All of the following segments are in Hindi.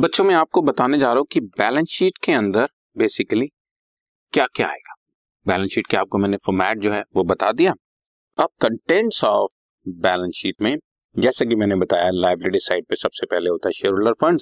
अब बच्चों, मैं आपको बताने जा रहा हूँ कि बैलेंस शीट के अंदर बेसिकली क्या क्या आएगा। बैलेंस शीट के आपको मैंने फॉर्मेट जो है, वो बता दिया। अब कंटेंट्स ऑफ़ बैलेंस शीट में, जैसे कि मैंने बताया लाइब्रेरी साइड पे सबसे पहले होता है share holder fund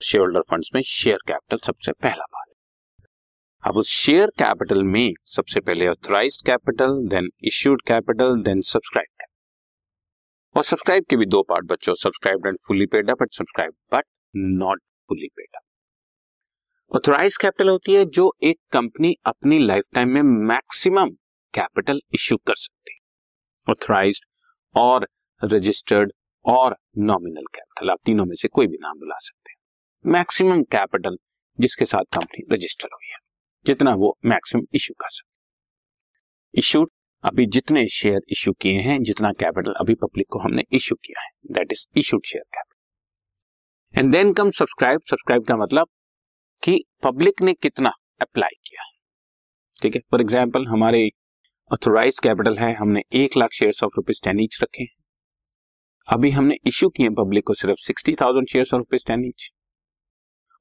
share holder fund में शेयर कैपिटल सबसे पहला पार्ट अब उस शेयर कैपिटल में सबसे पहले authorise capital then issued capital then subscribe और सब्सक्राइब के भी दो पार्ट बच्चों subscribe and fully paid up and subscribe but not fully paid authorise capital होती है जो एक कंपनी अपनी लाइफ टाइम में मैक्सिमम कैपिटल इश्यू कर सकती है। ऑथराइज और रजिस्टर्ड और नॉमिनल कैपिटल आप तीनों में से कोई भी नाम बुला सकते हैं। मैक्सिमम कैपिटल जिसके साथ कंपनी रजिस्टर हुई है, जितना वो मैक्सिमम इश्यू कर सकते इश्यूड अभी जितने शेयर इश्यू किए हैं, जितना कैपिटल अभी पब्लिक को हमने इश्यू किया है that is issued share capital and then come subscribe subscribe का मतलब कि पब्लिक ने कितना अप्लाई किया। ठीक है? फॉर एग्ज़ाम्पल हमारे ऑथोराइज कैपिटल है, हमने एक lakh share of rupees ten each रखे हैं। अभी हमने इश्यू किए पब्लिक को सिर्फ़ sixty thousand share of rupees ten each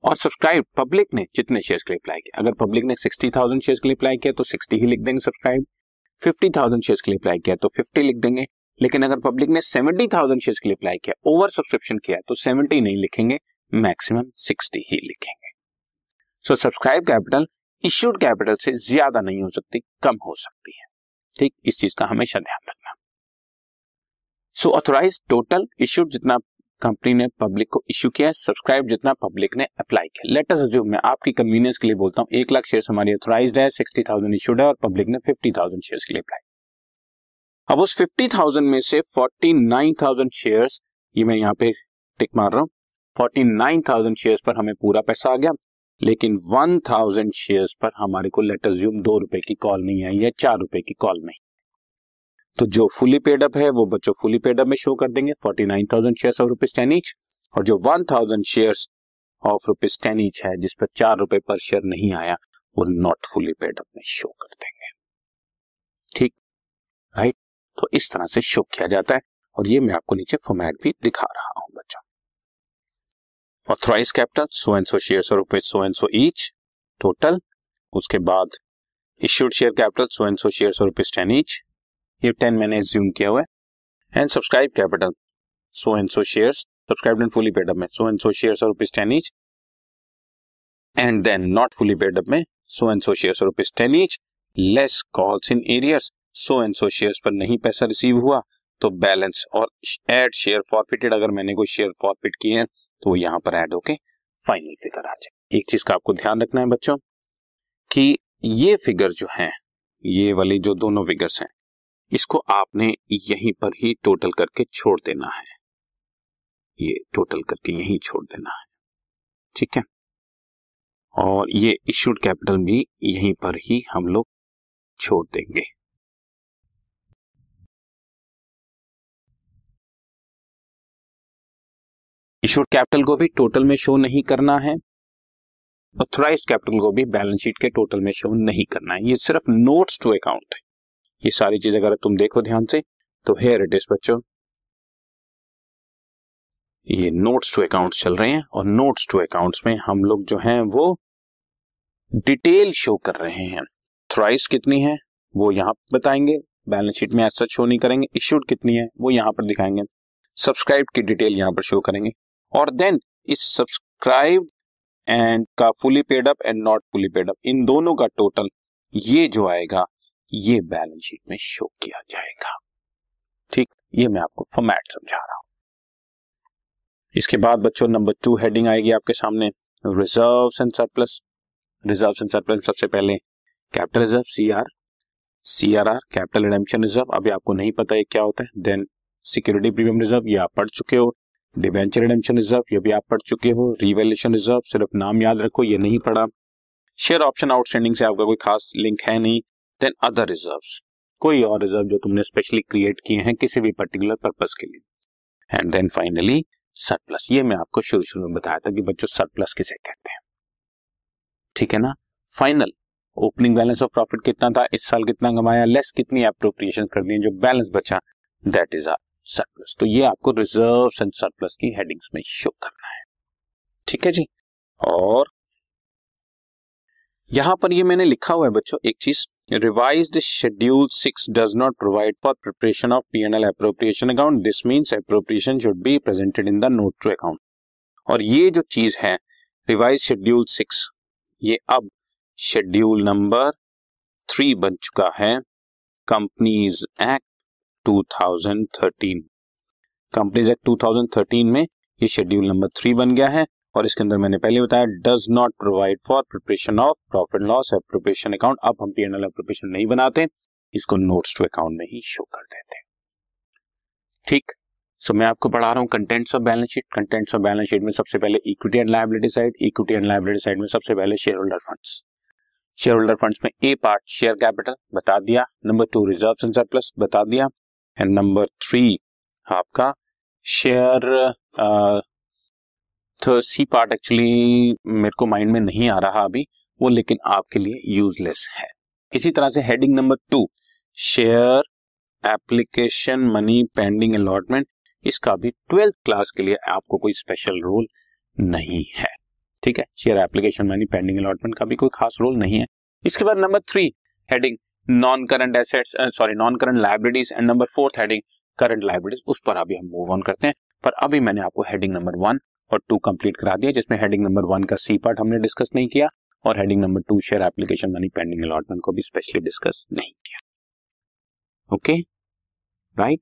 और सब्सक्राइब पब्लिक ने जितने शेयर के लिए अप्लाई किया। अगर पब्लिक ने सिक्सटी थाउज़ेंड शेयर के लिए अप्लाई किया तो सिक्सटी ही लिख देंगे सब्सक्राइब फिफ्टी थाउज़ेंड शेयर के लिए अप्लाई किया तो फिफ्टी लिख देंगे। लेकिन अगर पब्लिक ने सेवेंटी थाउज़ेंड शेयर के लिए अप्लाई किया ओवर सब्सक्रिप्शन किया तो सेवेंटी नहीं लिखेंगे मैक्सिमम सिक्सटी ही लिखेंगे। So subscribe capital issued capital से ज़्यादा नहीं हो सकती, कम हो सकती है। ठीक? इस चीज़ का हमेशा ध्यान रखना। सो ऑथोराइज टोटल इश्यूड जितना कंपनी ने पब्लिक को इश्यू किया है सब्सक्राइब जितना पब्लिक ने अप्लाई किया। लेटेस्ट अज्यूम मैं आपकी कन्वीनियंस के लिए बोलता हूँ, एक लाख शेयर हमारी ऑथोराइज है सिक्सटी थाउज़ेंड इश्यूड है और पब्लिक ने फिफ्टी थाउज़ेंड शेयर के लिए अप्लाई अब उस फिफ्टी थाउज़ेंड में से फोर्टी नाइन थाउज़ेंड ये मैं यहाँ पे टिक मार रहा हूँ। फोर्टी नाइन थाउज़ेंड पर हमें पूरा पैसा आ गया, लेकिन वन थाउज़ेंड शेयर पर हमारे को लेटर ज्यूम दो रुपए की कॉल नहीं आई या चार रुपए की कॉल नहीं। तो जो फुली पेड अप है, वो बच्चों फुली पेड अप में शो कर देंगे forty nine thousand share of rupees ten each और जो one thousand share of rupees ten each है, जिस पर चार रुपए पर शेयर नहीं आया, वो नॉट फुली पेड अप में शो कर देंगे। ठीक? राइट तो इस तरह से शो किया जाता है। और ये मैं आपको नीचे फॉर्मेट भी दिखा रहा हूँ, बच्चों। Authorise capital so and so share rupees so and so each total उसके बाद issued share capital so and so share rupees ten each ये टेन मैंने एज्यूम किया हुआ है। And subscribe capital so and so share subscribe and fully paid up में so and so share rupees ten each and then not fully paid up में so and so share rupees ten each less calls in arrears so and so share पर नहीं पैसा रिसीव हुआ तो बैलेंस और एड शेयर फॉरफिटेड अगर मैंने कोई शेयर फॉरफिट किए हैं तो वो यहाँ पर ऐड होके फाइनल फिगर आ जाए। एक चीज़ का आपको ध्यान रखना है बच्चों, कि ये फिगर जो है, ये वाली जो दोनों फिगर्स हैं, इसको आपने यहीं पर ही टोटल करके छोड़ देना है। ये टोटल करके यहीं छोड़ देना है। ठीक है? और ये इश्यूड कैपिटल भी यहीं पर ही हम लोग छोड़ देंगे। इशूड कैपिटल को भी टोटल में शो नहीं करना है। ऑथोराइज कैपिटल को भी बैलेंस शीट के टोटल में शो नहीं करना है। ये सिर्फ़ नोट्स टू अकाउंट है। ये सारी चीज़ अगर तुम देखो ध्यान से तो हेयर इट इज़ बच्चों। ये नोट्स टू अकाउंट्स चल रहे हैं और नोट्स टू अकाउंट्स में हम लोग जो हैं वो डिटेल शो कर रहे हैं। थ्राइस कितनी है, वो यहाँ बताएँगे। बैलेंस शीट में ऐसा शो नहीं करेंगे। इश्यूड कितनी है, वो यहाँ पर दिखाएँगे। सब्सक्राइब की डिटेल यहाँ पर शो करेंगे। और देन इस सब्सक्राइब एंड का fully paid up and not fully paid up इन दोनों का टोटल ये जो आएगा, ये बैलेंस शीट में शो किया जाएगा। ठीक, ये मैं आपको फॉर्मेट समझा रहा हूँ। इसके बाद बच्चों नंबर टू हेडिंग आएगी आपके सामने reserve and surplus reserve and surplus सबसे पहले capital reserve C R C R R capital redemption reserve अभी आपको नहीं पता है क्या होता है देन सिक्योरिटी प्रीमियम रिज़र्व ये आप पढ़ चुके हो। डिवेंचर रिडेम्पशन रिज़र्व ये भी आप पढ़ चुके हो। रिवेल्यूशन रिज़र्व सिर्फ़ नाम याद रखो, ये नहीं पढ़ा। शेयर ऑप्शन आउटस्टैंडिंग से आपका कोई खास लिंक है नहीं। देन अदर रिज़र्व कोई और रिज़र्व जो तुमने स्पेशली क्रिएट किए हैं किसी भी पर्टिकुलर पर्पज के लिए। एंड देन फाइनली सरप्लस ये मैं आपको शुरू शुरू में बताया था कि बच्चों सरप्लस किसे कहते हैं। ठीक है ना? Final opening balance of profit कितना था? इस साल कितना कमाया? लेस कितनी अप्रोप्रिएशन कर दी जो बैलेंस बचा दैट इज़ आर सरप्लस तो ये आपको रिज़र्व एंड सरप्लस की हेडिंग्स में शो करना है। ठीक है जी? और यहाँ पर ये मैंने लिखा हुआ है बच्चों, एक चीज़ revise schedule six does not provide for preparation of P N L appropriation account this means appropriation should be presented in the note to account और ये जो चीज़ है रिवाइज शेड्यूल सिक्स ये अब शेड्यूल नंबर थ्री बन चुका है कंपनीज़ एक्ट 2013 कंपनीज़ एक्ट 2013 में ये शेड्यूल नंबर थ्री बन गया है और इसके अंदर मैंने पहले बताया does not provide for preparation of profit loss appropriation account अब हम पीएनएल एप्रोप्रिएशन नहीं बनाते इसको नोट्स टू अकाउंट में ही शो कर देते ठीक सो so, मैं आपको पढ़ा रहा हूँ contents of balance sheet contents of balance sheet में सबसे पहले equity and liability side equity and liability side में सबसे पहले share holder funds share holder funds में ए पार्ट शेयर कैपिटल बता दिया। Number two reserve and surplus बता दिया। एंड नंबर थ्री आपका शेयर तो सी पार्ट एक्चुअली मेरे को माइंड में नहीं आ रहा अभी, वो लेकिन आपके लिए यूजलेस है। इसी तरह से heading number two share application money pending allotment इसका भी ट्वेल्थ क्लास के लिए आपको कोई स्पेशल रोल नहीं है। ठीक है? Share application money pending allotment का भी कोई खास रोल नहीं है। इसके बाद number three heading non current assets sorry non current liabilities and number fourth heading current liabilities उस पर अभी हम मूव ऑन करते हैं। पर अभी मैंने आपको हेडिंग नंबर वन और टू कंप्लीट करा दिया, जिसमें हेडिंग नंबर वन का सी पार्ट हमने डिस्कस नहीं किया और heading number two share application money pending allotment को भी स्पेशली डिस्कस नहीं किया। Okay right